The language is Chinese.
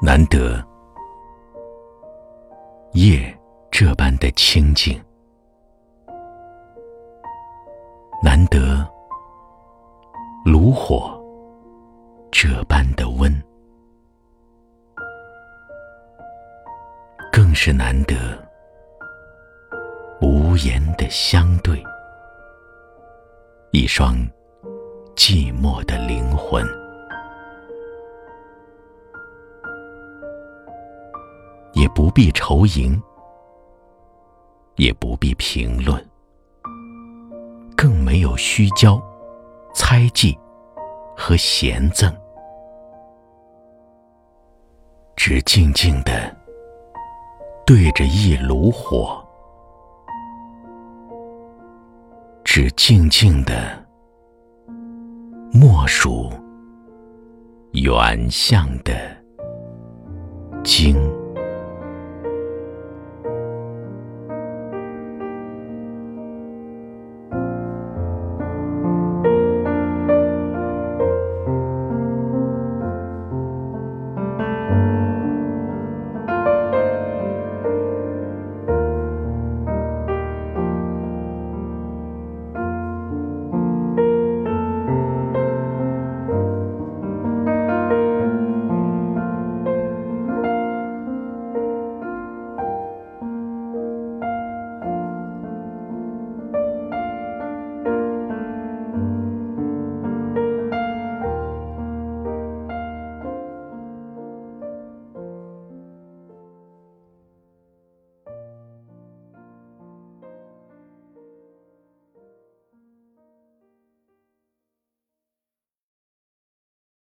难得夜这般的清静，难得炉火这般的温，更是难得无言的相对，一双寂寞的灵魂。不必愁迎，也不必评论，更没有虚交、猜忌和嫌憎，只静静的对着一炉火，只静静的默数远向的经。